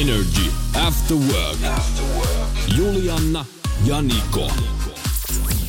Energy After Work. Julianna ja Niko.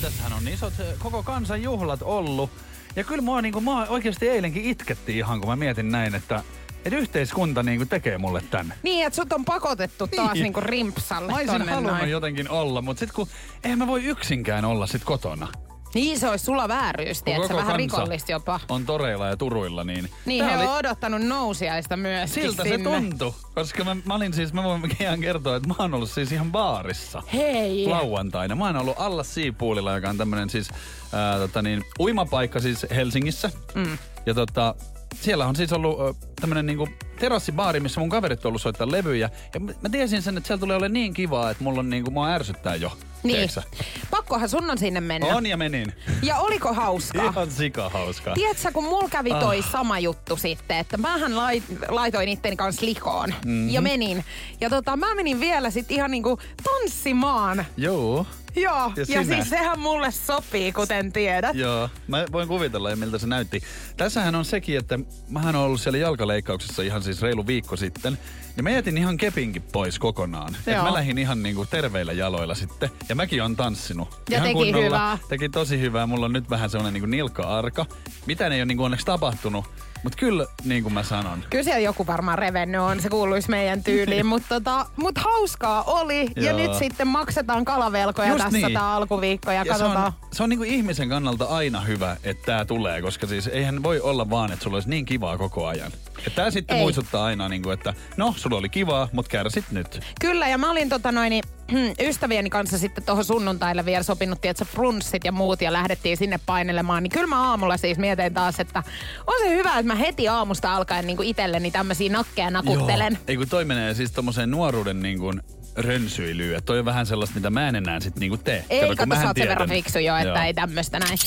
Tässähän on isot eh, koko kansan juhlat ollut. Ja kyllä mua, niin kuin, mua oikeasti eilenkin itketti ihan, kun mä mietin näin, että, että yhteiskunta niin kuin, tekee mulle tän. Niin, että sut on pakotettu taas Niin. niinku rimpsalle Mä olisin halunnut noin. jotenkin olla, mutta sitten kun eihän mä voi yksinkään olla sit kotona. Niin, se olisi sulla vääryys, koko vähän rikollista jopa. On toreilla ja turuilla, niin... Niin, tää he oli- on odottanut nousiaista myös Siltä se sinne. tuntui, koska mä, mä olin siis, mä voin ihan kertoa, että mä oon ollut siis ihan baarissa. Hei! Lauantaina. Mä oon ollut alla Siipuulilla, joka on tämmönen siis, ää, tota niin, uimapaikka siis Helsingissä. Mm. Ja tota, siellä on siis ollut ö, tämmönen niinku terassibaari, missä mun kaverit on ollut soittaa levyjä. Ja mä, mä tiesin sen, että siellä tulee olemaan niin kivaa, että mulla on niinku, mua ärsyttää jo. Niin. tiedätkö sä? Pakkohan sun on sinne mennä. On ja menin. Ja oliko hauskaa? Ihan sika hauskaa. Tiedätkö, kun mulla kävi toi Ah. sama juttu sitten, että mähän lait, laitoin itteni kanssa likoon Mhm. ja menin. Ja tota, mä menin vielä sit ihan niinku tanssimaan. Joo. Joo, ja, Ja sinä? siis sehän mulle sopii, kuten tiedät. Joo, mä voin kuvitella miltä se näytti. Tässähän on sekin, että mähän on ollut siellä jalkaleikkauksessa ihan siis reilu viikko sitten. Ja mä jätin ihan kepinkin pois kokonaan. Et Joo. mä lähdin ihan niinku terveillä jaloilla sitten. Ja mäkin on tanssinut. Ja ihan teki hyvää. Teki tosi hyvää. Mulla on nyt vähän sellainen niinku nilkka-arka. Mitään ei ole niinku onneksi tapahtunut. Mutta kyllä, niin kuin mä sanon. Kyllä siellä joku varmaan revennyt on, se kuuluisi meidän tyyliin, mutta tota, mut hauskaa oli. Ja Joo. nyt sitten maksetaan kalavelkoja Just tässä niin. tää alkuviikko ja, Ja se on, se on niinku ihmisen kannalta aina hyvä, että tämä tulee, koska siis eihän voi olla vaan, että sulla olisi niin kivaa koko ajan. Että tämä sitten Ei. muistuttaa aina, niinku, että no, sulla oli kivaa, mutta kärsit nyt. Kyllä, ja mä olin tota noin, ystävieni kanssa sitten tuohon sunnuntaille vielä sopinut, että frunssit ja muut, ja lähdettiin sinne painelemaan. Niin kyllä mä aamulla siis mietin taas, että on se hyvä, että mä heti aamusta alkaen niin itselleni tämmöisiä nakkeja nakuttelen. Ei kun toi menee siis tommoseen nuoruuden niin kuin rönsyilyyn. Että toi on vähän sellaista, mitä mä en enää sit niinku tee. Ei, kato, mähän sä oot sen verran fiksu jo, että Joo. ei tämmöistä näin.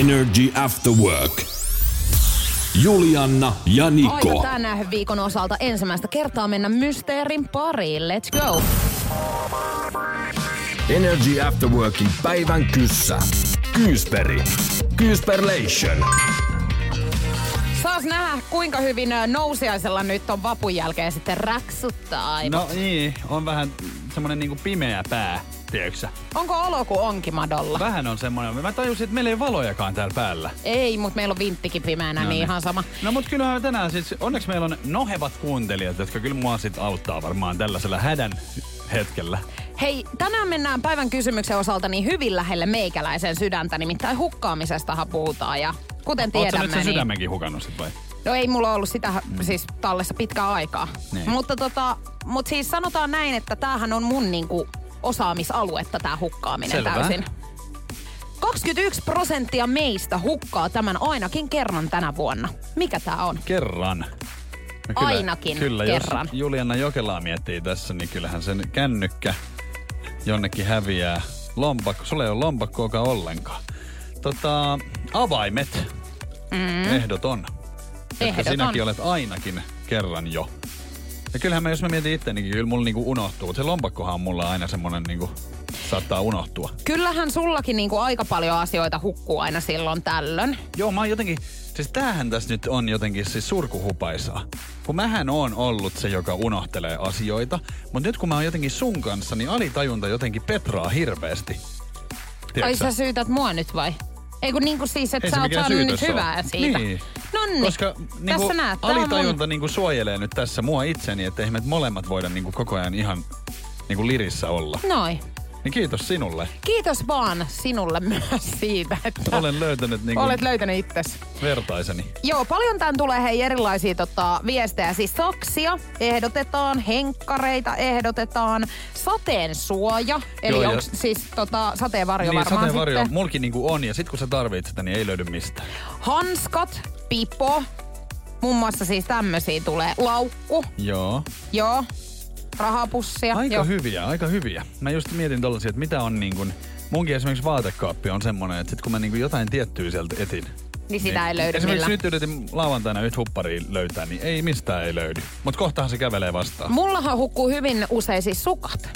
Energy After Work. Julianna ja Aika Niko. tänä viikon osalta ensimmäistä kertaa mennä mysteerin pariin. Let's go! Energy After Workin päivän kyssä. Kyysperi. Kyysperlation. Saas nähdä, kuinka hyvin ö, nousiaisella nyt on vapun jälkeen sitten räksuttaa aivot. No niin, on vähän semmonen niinku pimeä pää, tiedätkö? Onko olo kuin onkin madolla? Vähän on semmonen. Mä tajusin, että meillä ei valojakaan täällä päällä. Ei, mutta meillä on vinttikin pimeänä, No niin niin. ihan sama. No mut kyllähän tänään siis, onneksi meillä on nohevat kuuntelijat, jotka kyllä mua sit auttaa varmaan tällaisella hädän hetkellä. Hei, tänään mennään päivän kysymyksen osalta niin hyvin lähelle meikäläisen sydäntä, nimittäin hukkaamisestahan puhutaan. Ja kuten tiedämme, nyt sen niin... sydämenkin hukannut sit vai? No ei mulla ollut sitä siis tallessa pitkää aikaa. Niin. Mutta tota, mut siis sanotaan näin, että tämähän on mun niinku osaamisaluetta tää hukkaaminen Selvä. täysin. 21 prosenttia meistä hukkaa tämän ainakin kerran tänä vuonna. Mikä tää on? Kerran. No Ainakin kyllä, kerran. jos Juliana Jokelaa miettii tässä, niin kyllähän sen kännykkä jonnekin häviää. Lompakko, sulla ei ole lompakkoakaan ollenkaan. Tota, avaimet. Mm. Ehdoton. Ehdoton. sinäkin olet ainakin kerran jo. Ja kyllähän mä, jos mä mietin itteni, niin kyllä mulla niinku unohtuu. Se lompakkohan on mulla aina semmonen niinku, saattaa unohtua. Kyllähän sullakin niinku aika paljon asioita hukkuu aina silloin tällöin. Joo, mä oon jotenkin, siis tämähän tässä nyt on jotenkin siis surkuhupaisaa. Kun mähän on ollut se, joka unohtelee asioita, mutta nyt kun mä oon jotenkin sun kanssa, niin alitajunta jotenkin petraa hirveästi. Ai Tiedätkö sä syytät mua nyt vai? Ei kun niinku siis, että sä oot saanut nyt hyvää siitä. Niin. Nonni, Koska niinku, tässä näet. on mun- alitajunta niinku suojelee nyt tässä mua itseni, että me molemmat voida niinku koko ajan ihan niinku lirissä olla. Noin. Niin kiitos sinulle. Kiitos vaan sinulle myös siitä, että Olen löytänyt niinku olet löytänyt itses. vertaiseni. Joo, paljon tän tulee hei erilaisia tota, viestejä. Siis saksia ehdotetaan, henkkareita ehdotetaan, sateen suoja, eli Joo, ja- onks siis tota, sateenvarjo niin, varmaan sateenvarjo sitten. mulki niinku on, ja sit kun sä tarvit sitä, niin ei löydy mistään. Hanskat, pipo, Muun muassa siis tämmöisiä tulee. Laukku, Joo. joo. Rahapussia. Aika joo. hyviä, aika hyviä. Mä just mietin tollasia, että mitä on niin kuin, munkin esimerkiksi vaatekaappi on semmonen, että sit kun mä niin kuin jotain tiettyä sieltä etin, Niin sitä ei löydy Esimerkiksi millään. nyt yritin lauantaina yhtä hupparia löytää, niin ei mistään ei löydy. Mutta kohtahan se kävelee vastaan. Mullahan hukkuu hyvin usein siis sukat.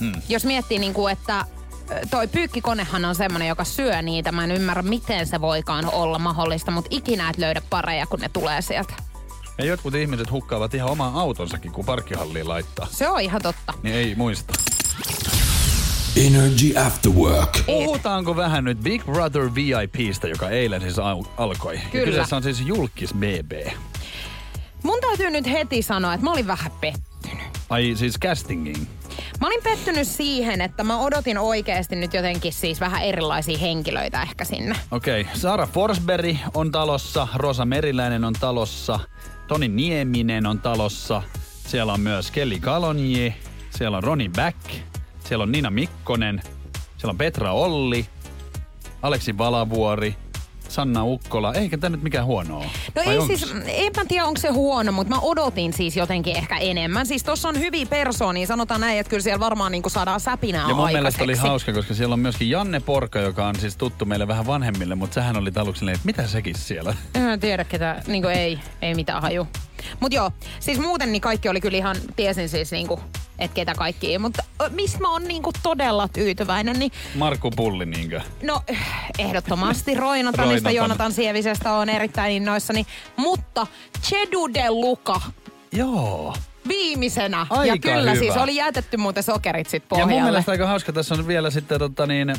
Hmm. Jos miettii niinku, että ö, toi pyykkikonehan on semmonen, joka syö niitä. Mä en ymmärrä, miten se voikaan olla mahdollista, mutta ikinä et löydä pareja, kun ne tulee sieltä. Ja jotkut ihmiset hukkaavat ihan oman autonsakin, kun parkkihalliin laittaa. Se on ihan totta. Niin ei muista. Energy After Work. Puhutaanko vähän nyt Big Brother VIPstä, joka eilen siis au- alkoi. Ja Kyllä. kyseessä on siis julkis BB. Mun täytyy nyt heti sanoa, että mä olin vähän pettynyt. Ai siis castingiin. Mä olin pettynyt siihen, että mä odotin oikeasti nyt jotenkin siis vähän erilaisia henkilöitä ehkä sinne. Okei, okay. Sara Forsberg on talossa, Rosa Meriläinen on talossa, Toni Nieminen on talossa, siellä on myös Kelly Kalonji, siellä on Roni Back, siellä on Nina Mikkonen, siellä on Petra Olli, Aleksi Valavuori, Sanna Ukkola. Eikä tämä nyt mikään huono ole. No Vai ei onks? siis, en mä tiedä onko se huono, mutta mä odotin siis jotenkin ehkä enemmän. Siis tossa on hyviä persoonia, sanotaan näin, että kyllä siellä varmaan niinku saadaan säpinää Ja mun mielestä oli hauska, koska siellä on myöskin Janne Porka, joka on siis tuttu meille vähän vanhemmille, mutta sehän oli aluksi että mitä sekin siellä? En tiedä ketä, niinku ei, ei mitään haju. Mut joo, siis muuten niin kaikki oli kyllä ihan, tiesin siis niinku, että ketä kaikki. Mutta mistä mä oon niinku todella tyytyväinen, niin Markku Pulli, niinkö? No ehdottomasti Roinatanista, Roinatan. Joonatan Sievisestä on erittäin innoissani. Mutta Chedu de Luca Joo. viimeisenä. ja Aika kyllä hyvä. siis oli jätetty muuten sokerit sit Ja pohjalle. mun mielestä aika hauska tässä on vielä sitten tota niin, ä,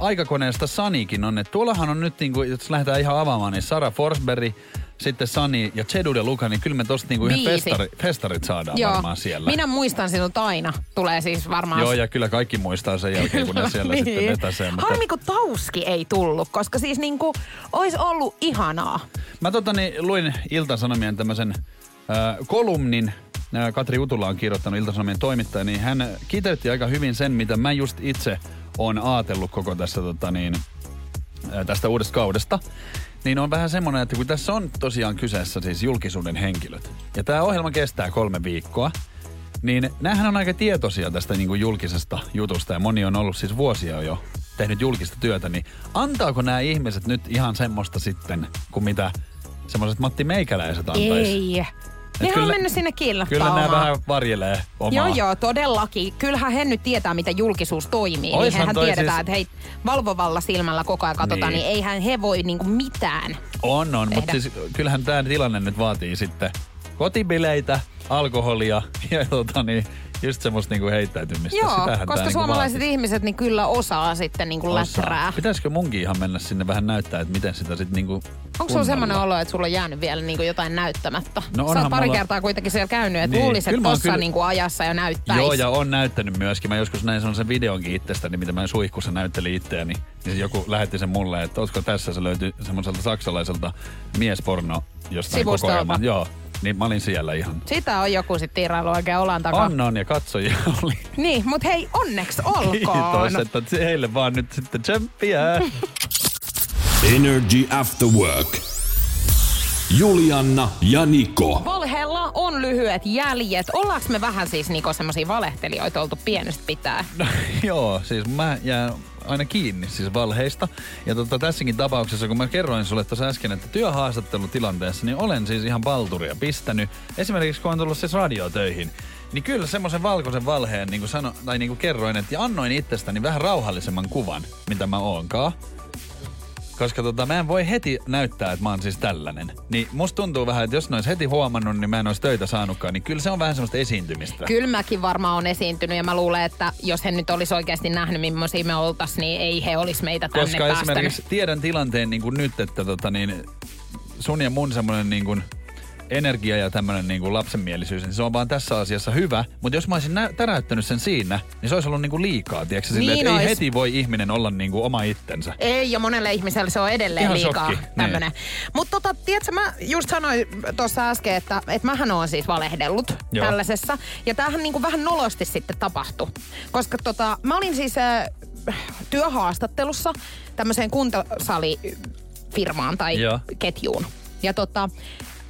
aikakoneesta Sanikin on, että tuollahan on nyt niinku, jos lähdetään ihan avaamaan, niin Sara Forsberg, sitten Sani ja Chedu de Luca, niin kyllä me tosta niinku ihan festari, festarit saadaan Joo, varmaan siellä. minä muistan sinut aina. Tulee siis varmaan... Joo, ja kyllä kaikki muistaa sen jälkeen, kun ne siellä niin. sitten vetäsee. Mutta Harmi, kun Tauski ei tullut, koska siis niinku olisi ollut ihanaa. Mä totani, luin Ilta-Sanomien tämmöisen äh, kolumnin, äh, Katri Utula on kirjoittanut Ilta-Sanomien toimittaja, niin hän kiteytti aika hyvin sen, mitä mä just itse on ajatellut koko tässä tota niin, äh, tästä uudesta kaudesta. Niin on vähän semmoinen, että kun tässä on tosiaan kyseessä siis julkisuuden henkilöt, ja tämä ohjelma kestää kolme viikkoa, niin näähän on aika tietoisia tästä niin kuin julkisesta jutusta, ja moni on ollut siis vuosia jo tehnyt julkista työtä, niin antaako nämä ihmiset nyt ihan semmoista sitten, kuin mitä semmoiset Matti Meikäläiset antaisi? Ei. Kyllä- on mennyt sinne kilpaa Kyllä nämä vähän varjelee omaa. Joo, joo, todellakin. Kyllähän he nyt tietää, miten julkisuus toimii. Niin Oishan hehän toi tiedetään, siis- että hei, valvovalla silmällä koko ajan katsotaan, Niin. niin, niin eihän he voi niinku mitään. On, on, mutta siis kyllähän tämä tilanne nyt vaatii sitten kotibileitä, alkoholia ja tota niin, just semmoista niinku heittäytymistä. Joo, Sitähän koska niinku suomalaiset vaatii. ihmiset niin kyllä osaa sitten niinku Osaa. läträä. Pitäisikö munkin ihan mennä sinne vähän näyttää, että miten sitä sitten niinku Onko sulla semmoinen olo, että sulla on jäänyt vielä niinku jotain näyttämättä? No Sä oot pari mulla- kertaa kuitenkin siellä käynyt, että Niin, luulisit, että tossa kyllä- niinku ajassa jo näyttäisi. Joo, ja on näyttänyt myöskin. Mä joskus näin sellaisen videonkin itsestäni, mitä mä suihkussa näyttelin itseäni. Niin joku lähetti sen mulle, että olisiko tässä se löytyi semmoiselta saksalaiselta miesporno jostain Sivustolta. kokoelman. Joo, niin mä olin siellä ihan. Sitä on joku sitten tiirailu oikein olan takaa. On, on ja katsojia oli. Niin, mutta hei, onneksi olkoon. Kiitos, että heille vaan nyt sitten tsemppiä. Energy After Work. Julianna ja Niko. Valheella on lyhyet jäljet. Ollaanko me vähän siis Niko semmosia valehtelijoita oltu pienestä pitää? No, joo, siis mä jään aina kiinni siis valheista. Ja tota, tässäkin tapauksessa, kun mä kerroin sulle tuossa äsken, että työhaastattelutilanteessa, niin olen siis ihan palturia pistänyt. Esimerkiksi kun on tullut siis radiotöihin, niin kyllä semmoisen valkoisen valheen niin kuin sano, tai niin kuin kerroin, että annoin itsestäni vähän rauhallisemman kuvan, mitä mä oonkaan. Koska tota, mä en voi heti näyttää, että mä oon siis tällainen. Niin musta tuntuu vähän, että jos ne olisi heti huomannut, niin mä en olisi töitä saanutkaan. Niin kyllä se on vähän semmoista esiintymistä. Kyllä mäkin varmaan on esiintynyt ja mä luulen, että jos he nyt olisi oikeasti nähnyt, millaisia me oltais, niin ei he olisi meitä tänne Koska päästänyt. esimerkiksi tiedän tilanteen niin kuin nyt, että tota, niin, sun ja mun semmoinen niin kuin energia ja tämmöinen niin kuin lapsenmielisyys, niin se on vaan tässä asiassa hyvä. Mutta jos mä olisin nä- täräyttänyt sen siinä, niin se olisi ollut niin kuin liikaa, tiedätkö? Silleen, Niin ei heti voi ihminen olla niin kuin oma itsensä. Ei, ja monelle ihmiselle se on edelleen Ihan liikaa shokki, niin. tämmönen. Mutta tota, tiedätkö, mä just sanoin tuossa äsken, että, että mähän oon siis valehdellut Joo. tällaisessa. Ja tämähän niinku vähän nolosti sitten tapahtui. Koska tota, mä olin siis äh, työhaastattelussa tämmöiseen kuntosalifirmaan tai Joo. ketjuun. Ja tota,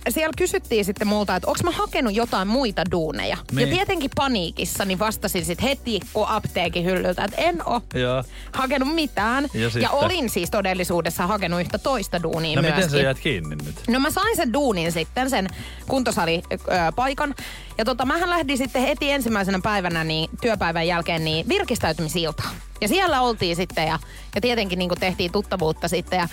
siellä kysyttiin sitten multa, että onko mä hakenut jotain muita duuneja. Niin. Ja tietenkin paniikissa, niin vastasin sitten heti kun apteekin hyllyltä, että en oo Joo. hakenut mitään. Ja Ja, olin siis todellisuudessa hakenut yhtä toista duunia No myöskin. miten sä jäät kiinni nyt? No mä sain sen duunin sitten, sen kuntosalipaikan. Ja tota, mähän lähdin sitten heti ensimmäisenä päivänä niin työpäivän jälkeen niin virkistäytymisiltaan. Ja siellä oltiin sitten ja, ja tietenkin niin tehtiin tuttavuutta sitten. Ja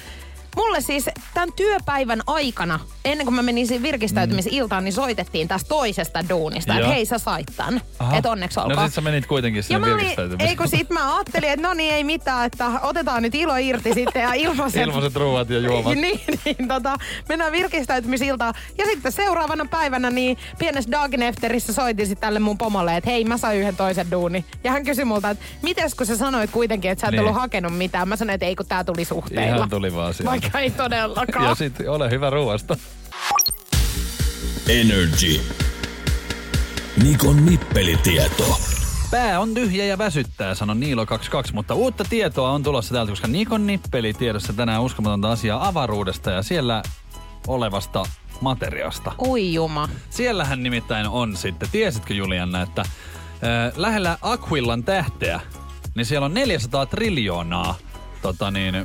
mulle siis tämän työpäivän aikana, ennen kuin mä menin siihen virkistäytymisiltaan, niin soitettiin tästä toisesta duunista, että Joo. hei sä sait tän. Että onneksi olkoon. No sit sä menit kuitenkin Ja sinne mä olin, virkistäytymiseen. ei kun sit mä ajattelin, että no niin ei mitään, että otetaan nyt ilo irti sitten ja ilmaiset Ilmaiset ruuat ja juomat. niin, niin tota, mennään virkistäytymisiltaan. Ja sitten seuraavana päivänä niin pienessä Dagenefterissä soitin sitten tälle mun pomolle, että hei mä sain yhden toisen duuni. Ja hän kysyi multa, että mites kun sä sanoit kuitenkin, että sä et Niin. ollut hakenut mitään. Mä sanoin, että ei kun tää tuli suhteilla. Ihan tuli vaan. Vaikka ei todellakaan. Ja sit ole hyvä ruoasta. Energy. Nikon nippelitieto. Pää on tyhjä ja väsyttää, sanoi Niilo 22, mutta uutta tietoa on tulossa täältä, koska Nikon nippeli tiedossa tänään uskomatonta asiaa avaruudesta ja siellä olevasta materiasta. Ui juma. Siellähän nimittäin on sitten, tiesitkö Julianna, että äh, lähellä Aquillan tähteä, niin siellä on 400 triljoonaa, tota niin,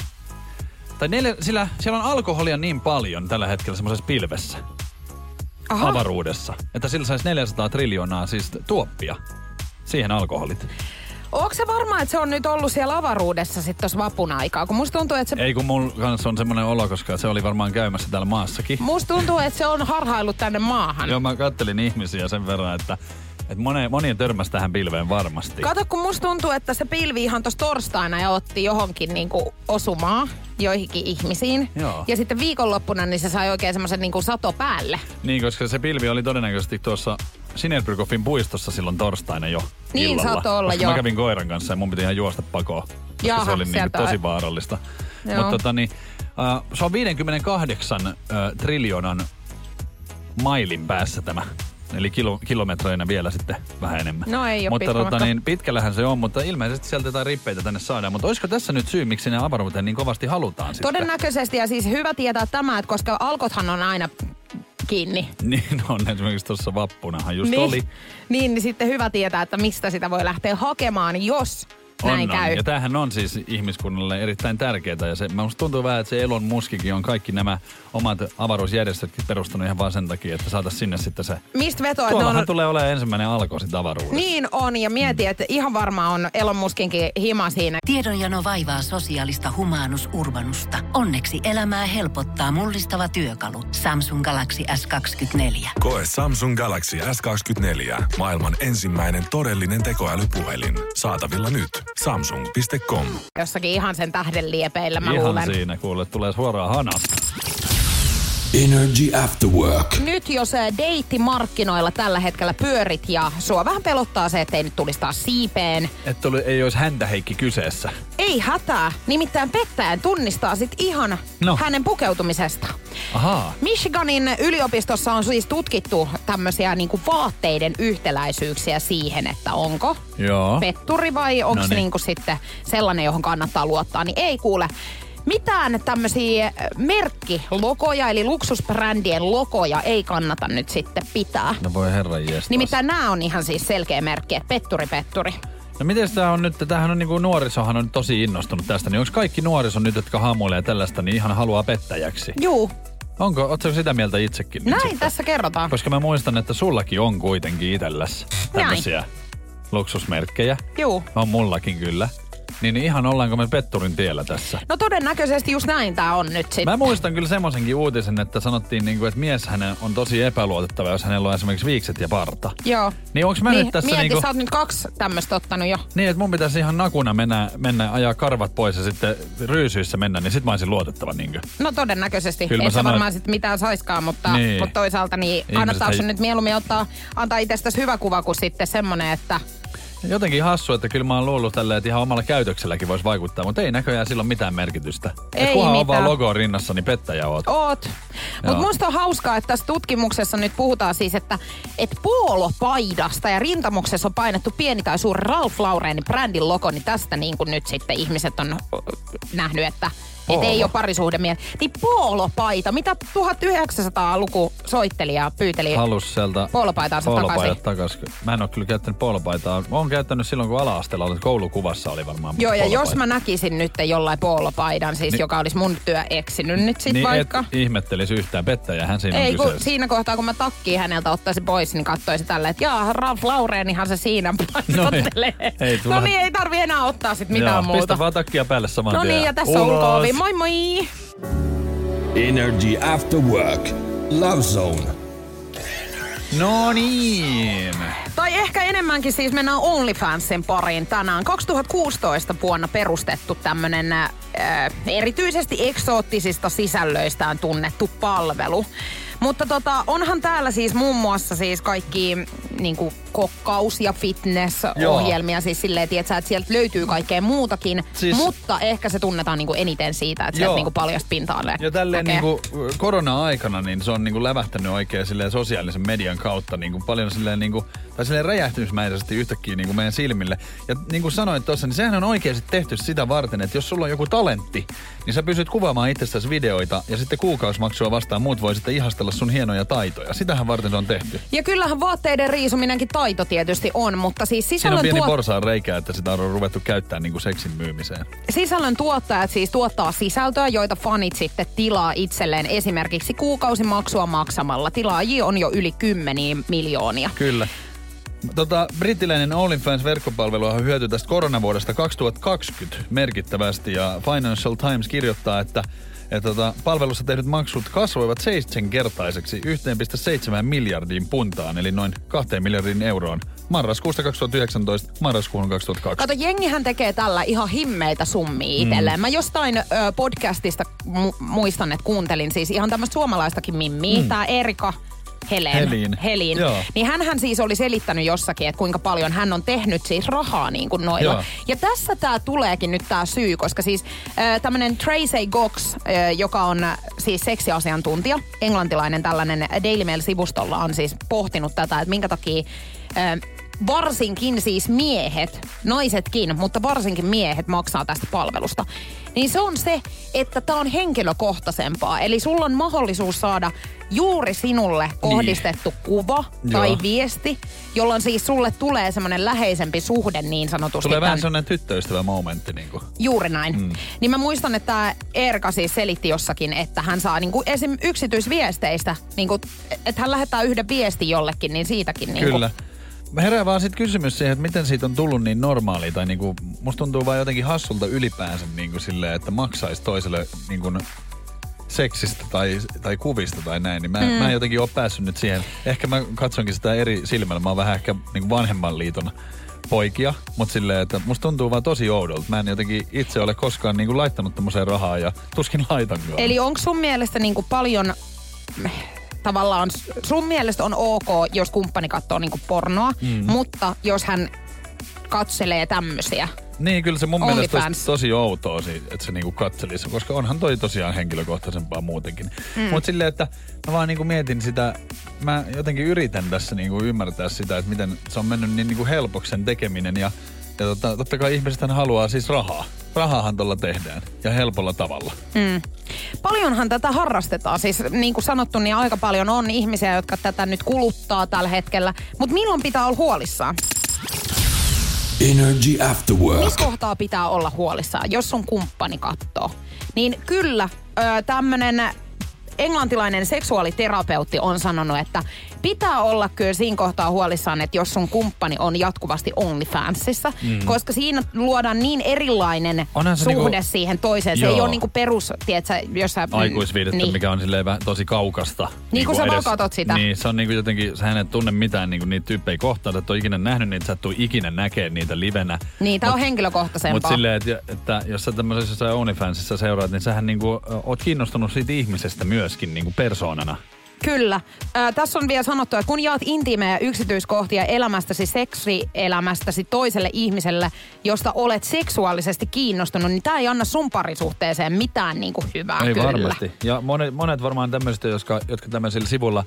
tai neljä, sillä siellä on alkoholia niin paljon tällä hetkellä semmoisessa pilvessä, Aha. avaruudessa, että sillä saisi 400 triljoonaa siis tuoppia. Siihen alkoholit. Onko se varma, että se on nyt ollut siellä avaruudessa sitten tuossa vapun aikaa? Kun musta tuntuu, että se Ei kun mulla kanssa on semmoinen olo, koska se oli varmaan käymässä täällä maassakin. Musta tuntuu, että se on harhaillut tänne maahan. Joo, mä kattelin ihmisiä sen verran, että, että monien, monien törmäsi tähän pilveen varmasti. Kato, kun musta tuntuu, että se pilvi ihan tuossa torstaina ja otti johonkin niinku osumaa joihinkin ihmisiin. Joo. Ja sitten viikonloppuna niin se sai oikein semmoisen niinku sato päälle. Niin, koska se pilvi oli todennäköisesti tuossa Sinebrykofin puistossa silloin torstaina jo Niin, illalla. saattoi olla, joo. mä kävin koiran kanssa ja mun piti ihan juosta pakoon. Koska Jaha, se oli niin sieltä- tosi vaarallista. Mutta tota niin, äh, se on 58 äh, triljoonan mailin päässä tämä. Eli kilo, kilometreinä vielä sitten vähän enemmän. No ei oo Mutta pitkä tota, niin, pitkällähän se on, mutta ilmeisesti sieltä jotain rippeitä tänne saadaan. Mutta olisiko tässä nyt syy, miksi ne avaruuteen niin kovasti halutaan sitten? Todennäköisesti ja siis hyvä tietää tämä, että koska alkothan on aina kiinni. Niin on, esimerkiksi tuossa vappunahan just niin, oli. Niin, niin sitten hyvä tietää, että mistä sitä voi lähteä hakemaan, jos näin on, käy. On. Ja tämähän on siis ihmiskunnalle erittäin tärkeää. Ja se, musta tuntuu vähän, että se Elon Muskikin on kaikki nämä omat avaruusjärjestötkin perustanut ihan vaan sen takia, että saataisiin sinne sitten se... Mistä vetoa, että ne Tuollahan on... tulee olemaan ensimmäinen alko sitten avaruudessa. Niin on, ja mieti, että ihan varmaan on Elon Muskinkin hima siinä. Tiedonjano vaivaa sosiaalista humanus urbanusta. Onneksi elämää helpottaa mullistava työkalu. Samsung Galaxy S24. Koe Samsung Galaxy S24. Maailman ensimmäinen todellinen tekoälypuhelin. Saatavilla nyt. Samsung.com. Jossakin ihan sen tähden liepeillä, mä ihan luulen. siinä, kuule, tulee suoraan hanasta. Energy After Work. Nyt jos deittimarkkinoilla tällä hetkellä pyörit ja sua vähän pelottaa se, että ei nyt tulisi taas siipeen. Että tuli, ei olisi häntä Heikki kyseessä. Ei hätää, nimittäin pettäjän tunnistaa sit ihan No. hänen pukeutumisesta. Ahaa. Michiganin yliopistossa on siis tutkittu tämmöisiä niinku vaatteiden yhtäläisyyksiä siihen, että onko Joo. petturi vai onko se niinku sitten sellainen, johon kannattaa luottaa, niin ei kuule. Mitään tämmöisiä merkkilogoja, eli luksusbrändien logoja ei kannata nyt sitten pitää. No voi herran jestas. Nimittäin nämä on ihan siis selkeä merkki, että petturi, petturi. No miten tämä on nyt, tämähän on niinku nuorisohan on tosi innostunut tästä, niin onko kaikki nuoriso nyt, jotka haamuilee tällaista, niin ihan haluaa pettäjäksi? Juu, Onko, ootko sitä mieltä itsekin? näin sitten? tässä kerrotaan. Koska mä muistan, että sullakin on kuitenkin itselläs tämmöisiä luksusmerkkejä. Juu. On mullakin kyllä. Niin ihan ollaanko me petturin tiellä tässä? No todennäköisesti just näin tää on nyt sitten. Mä muistan kyllä semmoisenkin uutisen, että sanottiin, niinku, että mies hänen on tosi epäluotettava, jos hänellä on esimerkiksi viikset ja parta. Joo. Niin onks mä niin, nyt tässä mieti, niinku... sä oot nyt kaksi tämmöistä ottanut jo. Niin, että mun pitäisi ihan nakuna mennä, mennä ajaa karvat pois ja sitten ryysyissä mennä, niin sit mä olisin luotettava niinkö. No todennäköisesti. Kyllä Et sanoin- varmaan sit mitään saiskaan, mutta, Niin. mutta toisaalta niin kannattaako hei- nyt mieluummin ottaa, antaa itsestäsi hyvä kuva kuin sitten semmonen, että Jotenkin hassu, että kyllä mä oon luullut tälleen, että ihan omalla käytökselläkin voisi vaikuttaa, mutta ei näköjään sillä ole mitään merkitystä. Ei kunhan on vaan mitään. logo rinnassa, niin pettäjä oot. oot. Mutta musta on hauskaa, että tässä tutkimuksessa nyt puhutaan siis, että et poolopaidasta ja rintamuksessa on painettu pieni tai suuri Ralph Laurenin brändin logo, niin tästä niin kuin nyt sitten ihmiset on nähnyt, että Että ei ole parisuhdemies. Niin poolopaita, mitä 1900-luku soittelija pyyteli Halus sieltä poolopaitaansa takaisin. takaisin. Mä en ole kyllä käyttänyt poolopaitaa. Mä oon käyttänyt silloin, kun ala-asteella oli koulukuvassa oli varmaan Joo, ja jos mä näkisin nyt jollain poolopaidan, siis Niin- joka olisi mun työ eksinyt nyt sit niin vaikka. et ihmettelisi yhtään pettäjähän siinä Ei, kun siinä kohtaa, kun mä takkiin häneltä ottaisin pois, niin katsoisi tälleen, että jaa, Ralf Laureenihan se siinä paistottelee. No ei no tulla- niin, ei tarvi enää ottaa sit mitään Joo, muuta. Pistä vaan takkia päälle saman No niin, ja tässä on ulko Moi moi! Energy After Work. Love Zone. No niin. Tai ehkä enemmänkin siis mennään OnlyFansin pariin tänään. 2016 vuonna perustettu tämmönen äh, erityisesti eksoottisista sisällöistään tunnettu palvelu. Mutta tota, onhan täällä siis muun muassa siis kaikki niinku kokkaus- ja fitness-ohjelmia. Siis silleen, tietsä, että sieltä löytyy kaikkea muutakin. Siis-. Mutta ehkä se tunnetaan niinku eniten siitä, että Joo. sieltä niinku paljasta pinta-alle. Ja tälleen näkee. niinku korona-aikana niin se on niinku lävähtänyt oikein silleen sosiaalisen median kautta niinku paljon silleen niinku, tai silleen räjähtysmäisesti yhtäkkiä niinku meidän silmille. Ja niin kuin sanoit tuossa, niin sehän on oikeasti tehty sitä varten, että jos sulla on joku talentti, niin sä pystyt kuvaamaan itsestäsi videoita ja sitten kuukausimaksua vastaan muut voi sitten ihastella sun hienoja taitoja. Sitähän varten se on tehty. Ja kyllähän vaatteiden riisuminenkin taito tietysti on, mutta siis Siinä on sisällön, pieni tuot- porsaan reikä, että sitä on ruvettu käyttämään niinku seksin myymiseen. sisällön tuottajat siis tuottaa sisältöä, joita fanit sitten tilaa itselleen esimerkiksi kuukausimaksua maksamalla. Tilaajia on jo yli kymmeniä miljoonia. Kyllä. Tota, brittiläinen OnlyFans-verkkopalvelu on hyöty tästä koronavuodesta 2020 merkittävästi ja Financial Times kirjoittaa, että että tota, palvelussa tehdyt maksut kasvoivat seitsemänkertaiseksi 1,7 miljardiin puntaan, eli noin 2 miljardiin euroon marraskuusta 2019 marraskuun 2020. Kato, jengihän tekee tällä ihan himmeitä summia itselleen. Mm. Mä jostain ö, podcastista mu- muistan, että kuuntelin siis ihan tämmöistä suomalaistakin mimmiä. Mm. Tää Erika Helen. Helin. Helin. Joo. Niin hänhän siis oli selittänyt jossakin, että kuinka paljon hän on tehnyt siis rahaa niin kuin noilla. Joo. Ja tässä tää tuleekin nyt tää syy, koska siis äh, tämmönen Tracy Gox, äh, joka on siis seksiasiantuntija, englantilainen tällainen Daily Mail-sivustolla on siis pohtinut tätä, että minkä takia äh, varsinkin siis miehet, naisetkin, mutta varsinkin miehet maksaa tästä palvelusta. Niin se on se, että tämä on henkilökohtaisempaa. Eli sulla on mahdollisuus saada juuri sinulle kohdistettu niin. kuva tai Joo. viesti, jolloin siis sulle tulee semmoinen läheisempi suhde niin sanotusti. Tulee vähän tämän- sellainen tyttöystävä momentti. Niin kuin. Juuri näin. Mm. Niin mä muistan, että Erka siis selitti jossakin, että hän saa niinku esim. yksityisviesteistä, niinku, että hän lähettää yhden viestin jollekin, niin siitäkin niinku, Kyllä. Mä herää vaan sit kysymys siihen, että miten siitä on tullut niin normaali, tai niinku, musta tuntuu vaan jotenkin hassulta ylipäänsä niinku silleen, että maksaisi toiselle niinku seksistä tai, tai kuvista tai näin, niin mä, mm. mä en jotenkin ole päässyt nyt siihen. Ehkä mä katsonkin sitä eri silmällä, mä oon vähän ehkä niinku vanhemman liiton poikia, mutta silleen, että musta tuntuu vaan tosi oudolta. Mä en jotenkin itse ole koskaan niinku laittanut tämmöiseen rahaa ja tuskin laitankaan. Eli onko sun mielestä niinku paljon tavallaan sun mielestä on ok, jos kumppani katsoo niinku pornoa, mm. mutta jos hän katselee tämmöisiä. Niin, kyllä se mun mielestä OnlyFans. olisi tosi outoa, että se niinku katselisi, koska onhan toi tosiaan henkilökohtaisempaa muutenkin. Mm. Mutta silleen, että mä vaan niinku mietin sitä, mä jotenkin yritän tässä niinku ymmärtää sitä, että miten se on mennyt niin niinku helpoksi sen tekeminen ja ja tota, totta kai ihmiset haluaa siis rahaa. Rahahan tuolla tehdään ja helpolla tavalla. Paljonhan tätä harrastetaan. Siis niin kuin sanottu, niin aika paljon on ihmisiä, jotka tätä nyt kuluttaa tällä hetkellä. Mutta milloin pitää olla huolissaan? Energy After Work. Missä kohtaa pitää olla huolissaan, jos sun kumppani kattoo? Niin kyllä, tämmönen englantilainen seksuaaliterapeutti on sanonut, että pitää olla kyllä siinä kohtaa huolissaan, että jos sun kumppani on jatkuvasti OnlyFansissa, mm. koska siinä luodaan niin erilainen Onhan se suhde niinku- siihen toiseen. Se Joo. ei ole niinku perus, tiedätkö, jos sä... Aikuisviidettä, niin. mikä on silleen vähän tosi kaukasta. Niin, kun sä vaan edes- katot sitä. Niin, se on niinku jotenkin, sä et tunne mitään niinku niitä tyyppejä kohtaan, että et ole ikinä nähnyt niitä, sä et ikinä näkee niitä livenä. Niin, tää on Mut- henkilökohtaisempaa. Mutta silleen, että, että jos sä tämmöisessä OnlyFansissa seuraat, niin sähän niinku oot kiinnostunut siitä ihmisestä myöskin niinku persoonana. Kyllä. Äh, tässä on vielä sanottu, että kun jaat intiimejä yksityiskohtia elämästäsi, seksielämästäsi toiselle ihmiselle, josta olet seksuaalisesti kiinnostunut, niin tämä ei anna sun parisuhteeseen mitään niinku hyvää Ei kyllä. varmasti. Ja monet, monet varmaan tämmöistä, jotka, jotka tämmöisellä sivulla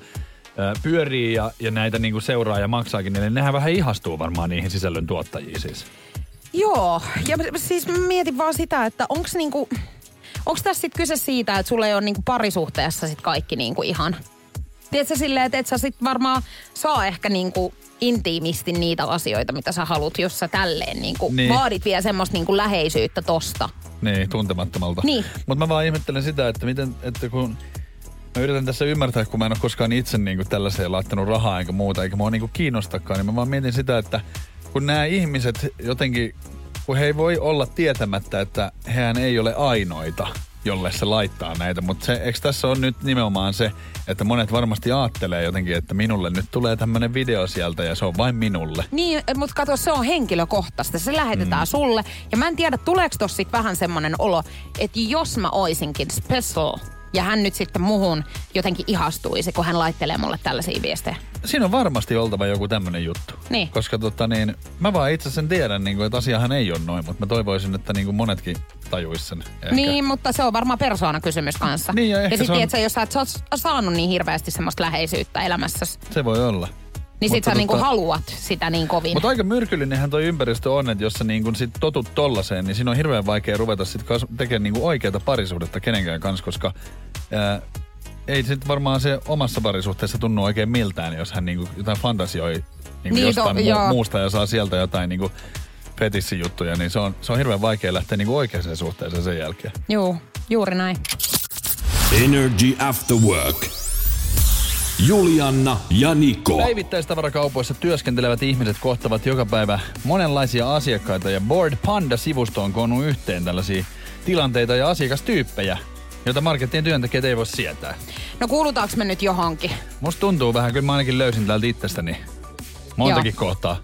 pyörii ja, ja näitä niinku seuraa ja maksaakin, niin nehän vähän ihastuu varmaan niihin sisällön tuottajiin siis. Joo, ja siis mietin vaan sitä, että onks niinku... onko tässä sitten kyse siitä, että sulla ei ole niinku parisuhteessa sit kaikki niinku ihan... Tiedätkö silleen, että et sä sit varmaan saa ehkä niinku intiimisti niitä asioita, mitä sä haluat, jos sä tälleen niinku Niin. niin. vaadit vielä semmoista niinku läheisyyttä tosta. Niin, tuntemattomalta. Niin. Mutta mä vaan ihmettelen sitä, että miten, että kun mä yritän tässä ymmärtää, kun mä en ole koskaan itse niinku tällaiseen laittanut rahaa eikä muuta, eikä mua niinku kiinnostakaan, niin mä vaan mietin sitä, että kun nämä ihmiset jotenkin, kun he ei voi olla tietämättä, että hehän ei ole ainoita, jolle se laittaa näitä. Mutta se, eikö tässä on nyt nimenomaan se, että monet varmasti ajattelee jotenkin, että minulle nyt tulee tämmöinen video sieltä ja se on vain minulle. Niin, mutta kato, se on henkilökohtaista. Se lähetetään mm. sulle. Ja mä en tiedä, tuleeko tossa sit vähän semmonen olo, että jos mä oisinkin special, ja hän nyt sitten muhun jotenkin ihastuisi, kun hän laittelee mulle tällaisia viestejä. Siinä on varmasti oltava joku tämmöinen juttu. Niin. Koska tota niin, mä vaan itse sen tiedän, niin kuin, että asiahan ei ole noin, mutta mä toivoisin, että niin kuin monetkin tajuis sen. Ehkä. Niin, mutta se on varmaan persoonakysymys kanssa. Niin, ja ja sitten, on- että jos sä et saa saanut niin hirveästi semmoista läheisyyttä elämässäsi, Se voi olla. Niin sit sä niinku tota- haluat sitä niin kovin. Mutta aika myrkyllinenhän toi ympäristö on, että jos sä niin kun sit totut tollaseen, niin siinä on hirveän vaikea ruveta sit kas- tekemään niin oikeata parisuhdetta kenenkään kanssa, koska ää, ei sit varmaan se omassa parisuhteessa tunnu oikein miltään, jos hän niin jotain fantasioi niin Niin, jostain to- mu- joo. muusta ja saa sieltä jotain niin petissijuttuja, niin se on, se on hirveän vaikea lähteä niin oikeaan suhteeseen sen jälkeen. Juu, juuri näin. Energy After Work. Julianna ja Niko. Päivittäistavarakaupoissa työskentelevät ihmiset kohtavat joka päivä monenlaisia asiakkaita ja Board Panda-sivusto on koonnut yhteen tällaisia tilanteita ja asiakastyyppejä, joita markettien työntekijät ei voi sietää. No kuulutaanko me nyt johonkin? Musta tuntuu vähän, kyllä mä ainakin löysin täältä itsestäni montakin kohtaa.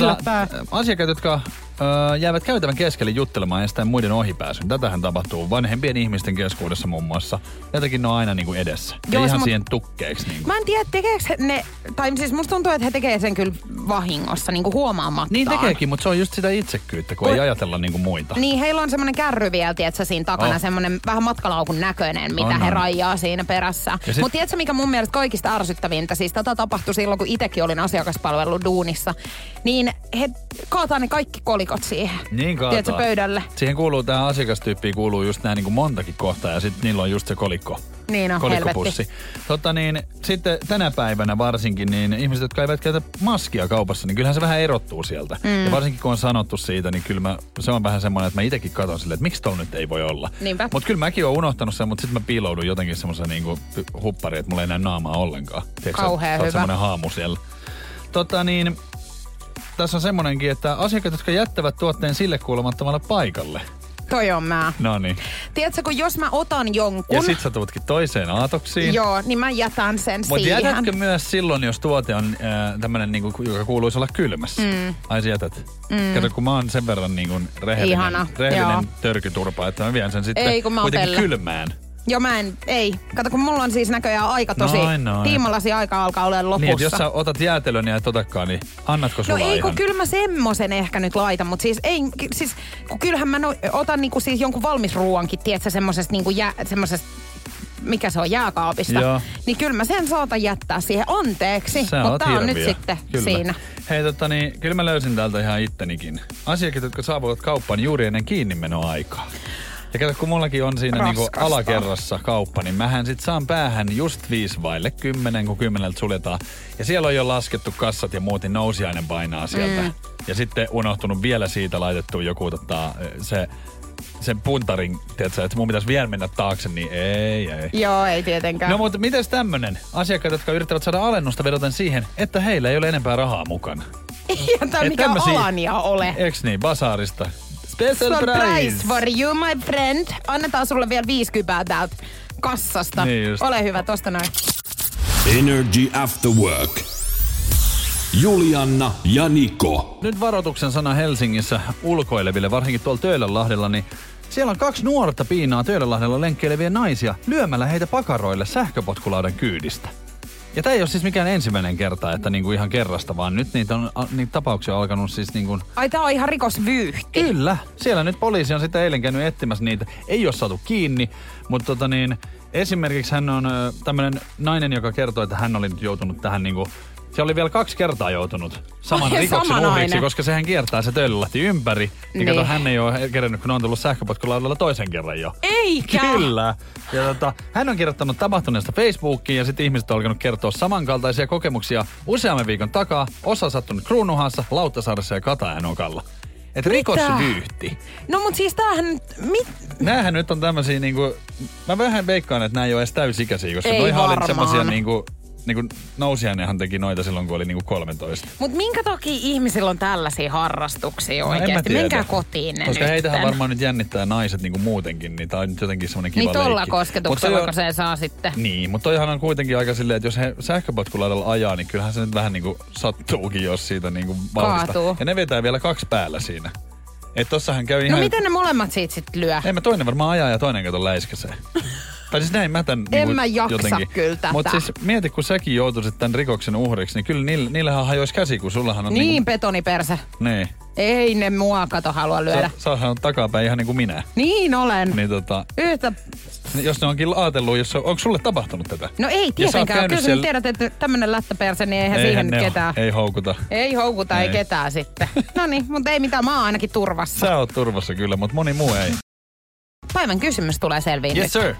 Yllättäen. asiakkaat, jotka ö, jäävät käytävän keskelle juttelemaan estäen muiden ohipääsyn. Tätähän tapahtuu vanhempien ihmisten keskuudessa muun muassa. Jotenkin ne on aina niin kuin edessä. Ja Joo, ihan mut- siihen tukkeeksi. Niin kuin. Mä en tiedä, tekeekö ne, tai siis musta tuntuu, että he tekee sen kyllä vahingossa, niin kuin huomaamattaan. Niin tekeekin, mutta se on just sitä itsekkyyttä, kun Kun- ei ajatella niin kuin muita. Niin, heillä on semmoinen kärry vielä, tiedätkö, siinä takana, Oh. semmoinen vähän matkalaukun näköinen, mitä On, he on. rajaa siinä perässä. Sit- Mutta tiedätkö, mikä mun mielestä kaikista ärsyttävintä, siis tätä tapahtui silloin, kun itsekin olin asiakaspalvelun duunissa, niin he kaataa ne kaikki kolikot siihen. Niin kaataa. Tiedätkö, pöydälle. Siihen kuuluu, tähän asiakastyyppiin kuuluu just nämä niin kuin montakin kohtaa ja sitten niillä on just se kolikko. Niin on, kolikkopussi. Totta niin, sitten tänä päivänä varsinkin, niin ihmiset, jotka eivät käytä maskia kaupassa, niin kyllähän se vähän erottuu sieltä. Mm. Ja varsinkin kun on sanottu siitä, niin kyllä mä, se on vähän semmoinen, että mä itsekin katson silleen, että miksi tuolla nyt ei voi olla. Niinpä. Mutta kyllä mäkin oon unohtanut sen, mutta sitten mä piiloudun jotenkin semmoisen niin huppariin, että mulla ei näy naamaa ollenkaan. Tiedätkö, Kauhea sä hyvä. semmoinen haamu siellä. Totta niin, tässä on semmoinenkin, että asiakkaat, jotka jättävät tuotteen sille kuulemattomalle paikalle. Toi on mä. No niin. Tiedätkö, kun jos mä otan jonkun, Ja sit sä tuutkin toiseen aatoksiin. joo, niin mä jätän sen Mutta siihen. jätätkö myös silloin, jos tuote on äh, tämmönen, niinku, joka kuuluisi olla kylmässä? Mm. Ai sä jätät. Mm. Kato, kun mä oon sen verran niinku rehellinen, Ihana, rehellinen joo. törkyturpa, että mä vien sen sitten Ei, kun mä kuitenkin Pelle. kylmään. Joo, mä en, ei. Kato, kun mulla on siis näköjään aika tosi, Noin, noin. tiimalasi aika alkaa olla lopussa. Niin, jos sä otat jäätelön ja et otakaan, niin annatko No sulla ei, kun kyllä mä semmosen ehkä nyt laitan, mutta siis ei, siis kun kyllähän mä no, otan niinku siis jonkun valmisruuankin, tiedätkö, semmosesta niinku jää, semmosesta mikä se on, jääkaapista. Joo. Niin kyllä mä sen saatan jättää siihen anteeksi. Sä Mutta tää on nyt sitten Kyllä. siinä. Hei, tota, niin, kyllä mä löysin täältä ihan ittenikin. Asiakkaat, jotka saapuvat kauppaan juuri ennen kiinnimenoaikaa. Ja kato, kun mullakin on siinä niinku alakerrassa kauppa, niin mähän sit saan päähän just viisi vaille kymmenen, kun kymmeneltä suljetaan. Ja siellä on jo laskettu kassat ja muut, niin nousiainen painaa sieltä. Mm. Ja sitten unohtunut vielä siitä laitettu joku tota, se, sen puntarin, tiedätkö, että mun pitäisi vielä mennä taakse, niin ei, ei. Joo, ei tietenkään. No mutta miten tämmönen? Asiakkaat, jotka yrittävät saada alennusta vedoten siihen, että heillä ei ole enempää rahaa mukana. Et mikään tämmösiä- alania ole. Eks niin, basaarista. Special Surprise price! for you, my friend. Annetaan sulle vielä 50 täältä kassasta. Niin just. Ole hyvä, tosta noin. Energy After Work. Julianna ja Niko. Nyt varoituksen sana Helsingissä ulkoileville, varsinkin tuolla Töölönlahdella, niin siellä on kaksi nuorta piinaa Töölönlahdella lenkkeileviä naisia lyömällä heitä pakaroille sähköpotkulaudan kyydistä. Ja tämä ei ole siis mikään ensimmäinen kerta, että niinku ihan kerrasta, vaan nyt niitä, on, niitä tapauksia on alkanut siis niinku Ai tää on ihan rikosvyyhti. Kyllä. Siellä nyt poliisi on sitten eilen käynyt etsimässä niitä. Ei ole saatu kiinni, mutta tota niin, esimerkiksi hän on tämmöinen nainen, joka kertoo, että hän oli nyt joutunut tähän niinku se oli vielä kaksi kertaa joutunut saman Oi, rikoksen sama uhriksi, koska sehän kiertää se töölölahti ympäri. Niin, Niin. kato, hän ei ole kerännyt, kun on tullut sähköpotkulaudalla toisen kerran jo. Eikä! Kyllä. Ja tota, hän on kirjoittanut tapahtuneesta Facebookiin ja sitten ihmiset on alkanut kertoa samankaltaisia kokemuksia useamman viikon takaa. Osa sattunut Kruunuhassa, Lauttasaaressa ja Katajanokalla. Et rikos Mitä? vyyhti. No mut siis tämähän nyt, mit, Näähän nyt on tämmösiä niinku, mä vähän veikkaan, että nämä ei ole edes täysikäisiä, koska Ei noihan oli semmosia niinku, niinku nousijainenhan teki noita silloin, kun oli niinku 13. mut minkä takia ihmisillä on tällaisia harrastuksia No, oikeesti? tiedä. Menkää kotiin ne Koska nytten. heitähän varmaan nyt jännittää naiset niinku muutenkin, niin tää on nyt jotenkin semmonen kiva Niin tolla leikki. Kosketuksella, kun se saa sitten. Niin, mutta toihan on kuitenkin aika silleen, että jos he sähköpotkulaudalla ajaa, niin kyllähän se nyt vähän niinku sattuukin, jos siitä niinku vauhdista. Kaatuu. Ja ne vetää vielä kaksi päällä siinä. Et tossahan käy No ihan... miten ne molemmat siitä sitten lyö? En mä toinen varmaan ajaa ja toinen kato läiskäsee. tai siis näin mä tän En niinku mä jaksa jotenkin. kyllä tätä. Mutta siis mieti, kun säkin joutuisit tämän rikoksen uhriksi, niin kyllä niillä, niillähän hajoisi käsi, kun sullahan on Niin niinku... betoniperse. Niin. Ei ne mua kato halua lyödä. Sä, sähän on takapäin ihan niin kuin minä. Niin olen. Niin tota, Yhtä... jos ne onkin ajatellut, jos on, onko sulle tapahtunut tätä? No ei sä tietenkään. Kyllä sä siellä- tiedät, että tämmönen lättäperse, niin eihän Eihän siihen nyt ketään. Ei houkuta. Ei houkuta, ei. Ei. ketään sitten. No niin, mutta ei mitään, mä oon ainakin turvassa. Sä oot turvassa kyllä, mutta moni muu ei. Päivän kysymys tulee selviin Yes nyt. sir.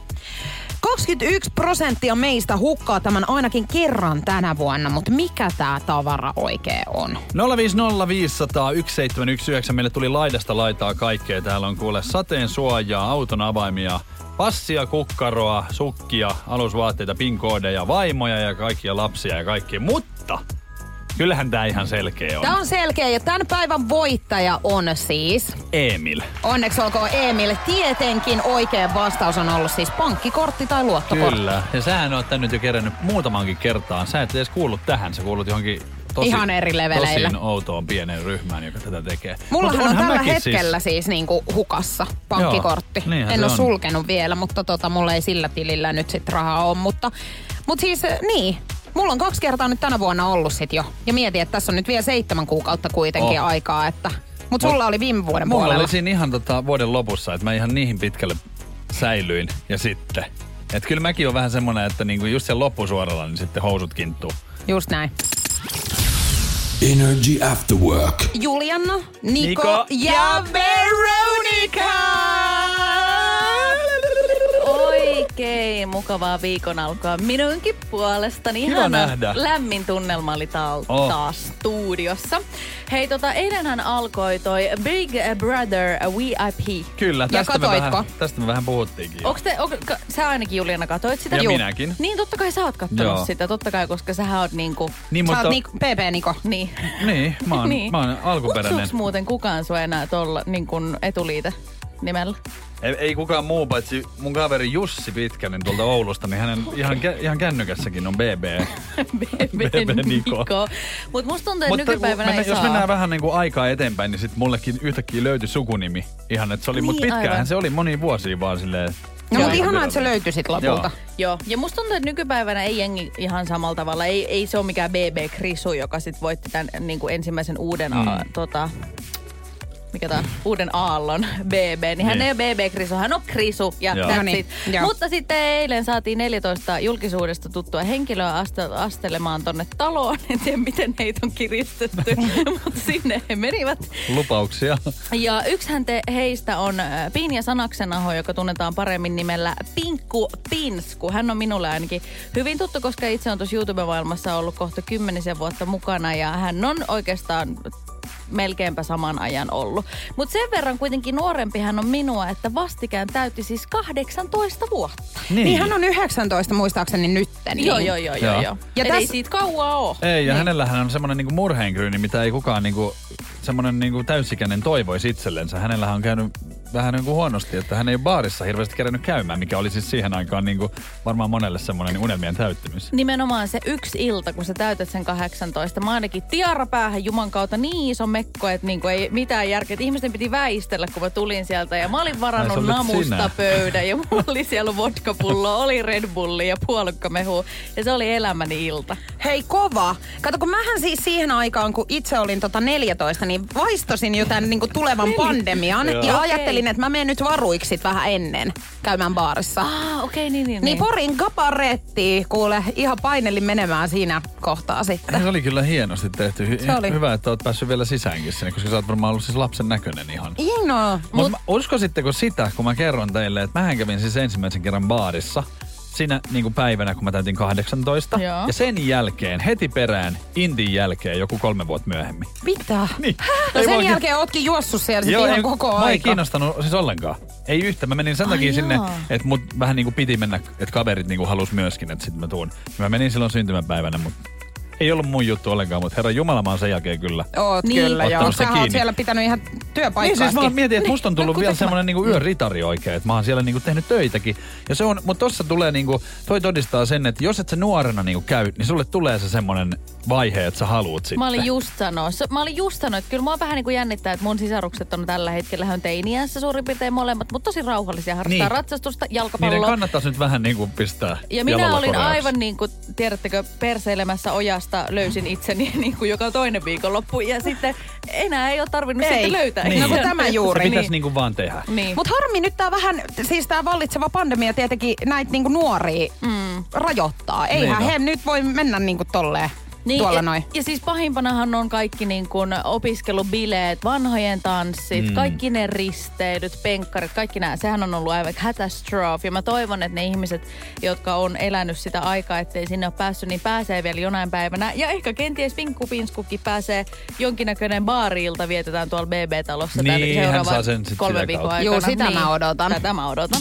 21 prosenttia meistä hukkaa tämän ainakin kerran tänä vuonna, mutta mikä tämä tavara oikein on? 050501719. Meille tuli laidasta laitaa kaikkea. Täällä on kuule sateen suojaa, auton avaimia, passia, kukkaroa, sukkia, alusvaatteita, pinkoodeja, vaimoja ja kaikkia lapsia ja kaikkea. Mutta kyllähän tää ihan selkeä on. Tämä on selkeä ja tämän päivän voittaja on siis, Emil. onneksi olkoon Emil, tietenkin oikea vastaus on ollut siis pankkikortti tai luottokortti. Kyllä. Ja sähän oot tän nyt jo kerännyt muutamankin kertaan. Sä et edes kuullut tähän. Sä kuulut johonkin tosi, Ihan eri leveleillä. tosi outoon pieneen ryhmään, joka tätä tekee. Mullahan on tällä mäkin hetkellä siis, niinku hukassa pankkikortti. Joo, en ole on. sulkenut vielä, mutta tota, mulla ei sillä tilillä nyt sit rahaa ole. Mutta, mutta siis eh, niin, mulla on kaksi kertaa nyt tänä vuonna ollut sit jo. Ja mietin, että tässä on nyt vielä seitsemän kuukautta kuitenkin Oh. aikaa. Että, mutta sulla oli viime vuoden Mulla puolella. oli siinä ihan tota vuoden lopussa, että mä ihan niihin pitkälle säilyin ja sitten. Että kyllä mäkin on vähän semmonen, että niinku just sen loppusuoralla niin sitten housut kinttuu. Just näin. Energy After Work. Juliana, Niko, Niko ja Veronica! Oikein mukavaa viikon alkua minunkin puolestani. Kiva Ihana nähdä. lämmin tunnelma oli taal- Oh. taas studiossa. Hei, tota, eilenhän alkoi toi Big Brother VIP. Kyllä, tästä, me katoitko? vähän, tästä me vähän puhuttiinkin. Onks te, onko, ka- sä ainakin Juliana katoit sitä? Ja Juu. minäkin. Niin, totta kai sä oot kattonut Joo. sitä, totta kai, koska sähän oot niinku, Niin, Sä mutta... oot Nik- PP Niko. niin. Niin, mä oon, niin. mä oon alkuperäinen. Kutsuuks muuten kukaan sua enää tuolla niin etuliite nimellä? Ei, ei kukaan muu paitsi mun kaveri Jussi Pitkänen tuolta Oulusta, niin hänen ihan, kä- ihan kännykässäkin on BB. BB Niko. Mut musta tuntuu, että Mutta nykypäivänä mennä, ei jos saa. mennään vähän niin kuin aikaa eteenpäin, niin sitten mullekin yhtäkkiä löytyi sukunimi. Ihan, että se oli, Niin, mutta pitkäänhän aivan. se oli moni vuosia vaan silleen. No mutta Joo. ihanaa, että se löytyi sit lopulta. Joo, ja musta tuntuu, että nykypäivänä ei jengi ihan samalla tavalla. Ei, ei se ole mikään BB Krisu, joka sit voitti tämän niin kuin ensimmäisen uuden, mm. a, tota, mikä tää, on? uuden aallon BB. Niin, hän Niin. ei ole BB Krisu, hän on Krisu ja Joo. No niin, joo. Mutta sitten eilen saatiin 14 julkisuudesta tuttua henkilöä aste- astelemaan tonne taloon. En tiedä, miten heitä on kiristetty, mutta sinne he menivät. Lupauksia. Ja yksihän te heistä on äh, Pinja Sanaksenaho, joka tunnetaan paremmin nimellä Pinkku Pinsku. Hän on minulle ainakin hyvin tuttu, koska itse on tuossa YouTube-maailmassa ollut kohta kymmenisen vuotta mukana ja hän on oikeastaan melkeinpä saman ajan ollut. Mutta sen verran kuitenkin nuorempi hän on minua, että vastikään täytti siis 18 vuotta. Niin. niin hän on 19 muistaakseni nytten. Niin. Joo, joo, joo, joo. Joo. Ja Ja ei täs- siitä kauaa ole. Ei, ja hänellähän on semmoinen niinku murheenkryyni, mitä ei kukaan niinku, semmoinen niinku täysikäinen toivoisi itsellensä. Hänellähän on käynyt vähän niinku huonosti, että hän ei ole baarissa hirveästi kerännyt käymään, mikä oli siis siihen aikaan niinku varmaan monelle semmoinen unelmien täyttymys. Nimenomaan se yksi ilta, kun sä täytät sen 18. Mä ainakin tiara päähän Juman kautta niin iso mekko, että niinku ei mitään järkeä. Et ihmisten piti väistellä, kun mä tulin sieltä. Ja mä olin varannut namusta sinä. pöydän ja mulla oli siellä vodkapullo, oli Red Bulli ja puolukkamehu. Ja se oli elämäni ilta. Hei kova. Kato, kun mähän siis siihen aikaan, kun itse olin tota 14, niin vaistosin jo tämän niin kuin tulevan pandemian. Joo. ja Okei. ajattelin, että mä menen nyt varuiksi vähän ennen käymään baarissa. Ah, okei, okay, niin, niin, Niin Porin gaparetti, kuule, ihan painelin menemään siinä kohtaa sitten. Se oli kyllä hienosti tehty. Hy- Se oli. Hyvä, että oot päässyt vielä sisäänkin sinne, koska sä oot varmaan ollut siis lapsen näköinen ihan. Ino. Mutta uskositteko sitä, kun mä kerron teille, että mähän kävin siis ensimmäisen kerran baarissa siinä niin kuin päivänä, kun mä täytin 18. Joo. Ja sen jälkeen, heti perään, Intin jälkeen, joku kolme vuotta myöhemmin. Mitä? Niin. No Ei sen mua- jälkeen ootkin juossut siellä sit Joo, ihan ei, koko mä ei kiinnostanut siis ollenkaan. Ei yhtä. Mä menin sen Ai takia sinne, että mut vähän niinku piti mennä, että kaverit niinku halus myöskin, että sitten mä tuun. Mä menin silloin syntymäpäivänä, mutta ei ollut mun juttu ollenkaan, mutta herra Jumala, mä oon sen jälkeen kyllä. Oot Niin. kyllä, joo. Sähän oot siellä pitänyt ihan Niin työpaikkaa. siis mä mietin, että musta on tullut No, vielä semmoinen niinku yöritari oikein, että mä oon siellä niinku tehnyt töitäkin. Ja se on, mutta tossa tulee niinku, toi todistaa sen, että jos et sä nuorena niinku käy, niin sulle tulee se semmoinen vaihe, että sä haluut sitten. Mä olin just sanoa, so- mä olin just sanoa, että kyllä mua vähän niin kuin jännittää, että mun sisarukset on tällä hetkellä hän teiniässä suurin piirtein molemmat, mutta tosi rauhallisia harrastaa Niin. ratsastusta, Niiden jalkapalloa. kannattaisi nyt vähän niinku pistää Ja minä olin koreaksi. aivan niin kuin, tiedättekö, perseilemässä ojasta löysin itseni niin kuin joka toinen viikonloppu. Ja sitten enää ei ole tarvinnut Ei. sitten löytää. Niin. No kun tämä juuri. Se pitäisi Niin. niinku vaan tehdä. niin. Mutta harmi nyt tää vähän, siis tää vallitseva pandemia tietenkin näitä niinku nuoria mm. rajoittaa. Eihän Niin he nyt voi mennä niinku tolleen tuolla ja, noin. ja siis pahimpanahan on kaikki niin kuin opiskelubileet, vanhojen tanssit, mm. kaikki ne risteilyt, penkkarit, kaikki nämä. Sehän on ollut aivan catastrophe. Ja mä toivon, että ne ihmiset, jotka on elänyt sitä aikaa, ettei sinne ole päässyt, niin pääsee vielä jonain päivänä. Ja ehkä kenties Vinkku Pinskukin pääsee jonkinnäköinen baariilta vietetään tuolla BB-talossa Niin, tämän hän seuraavan saa sen sit kolmen sitä viikon kautta. aikana. Juu, sitä mä odotan. Tätä mä odotan.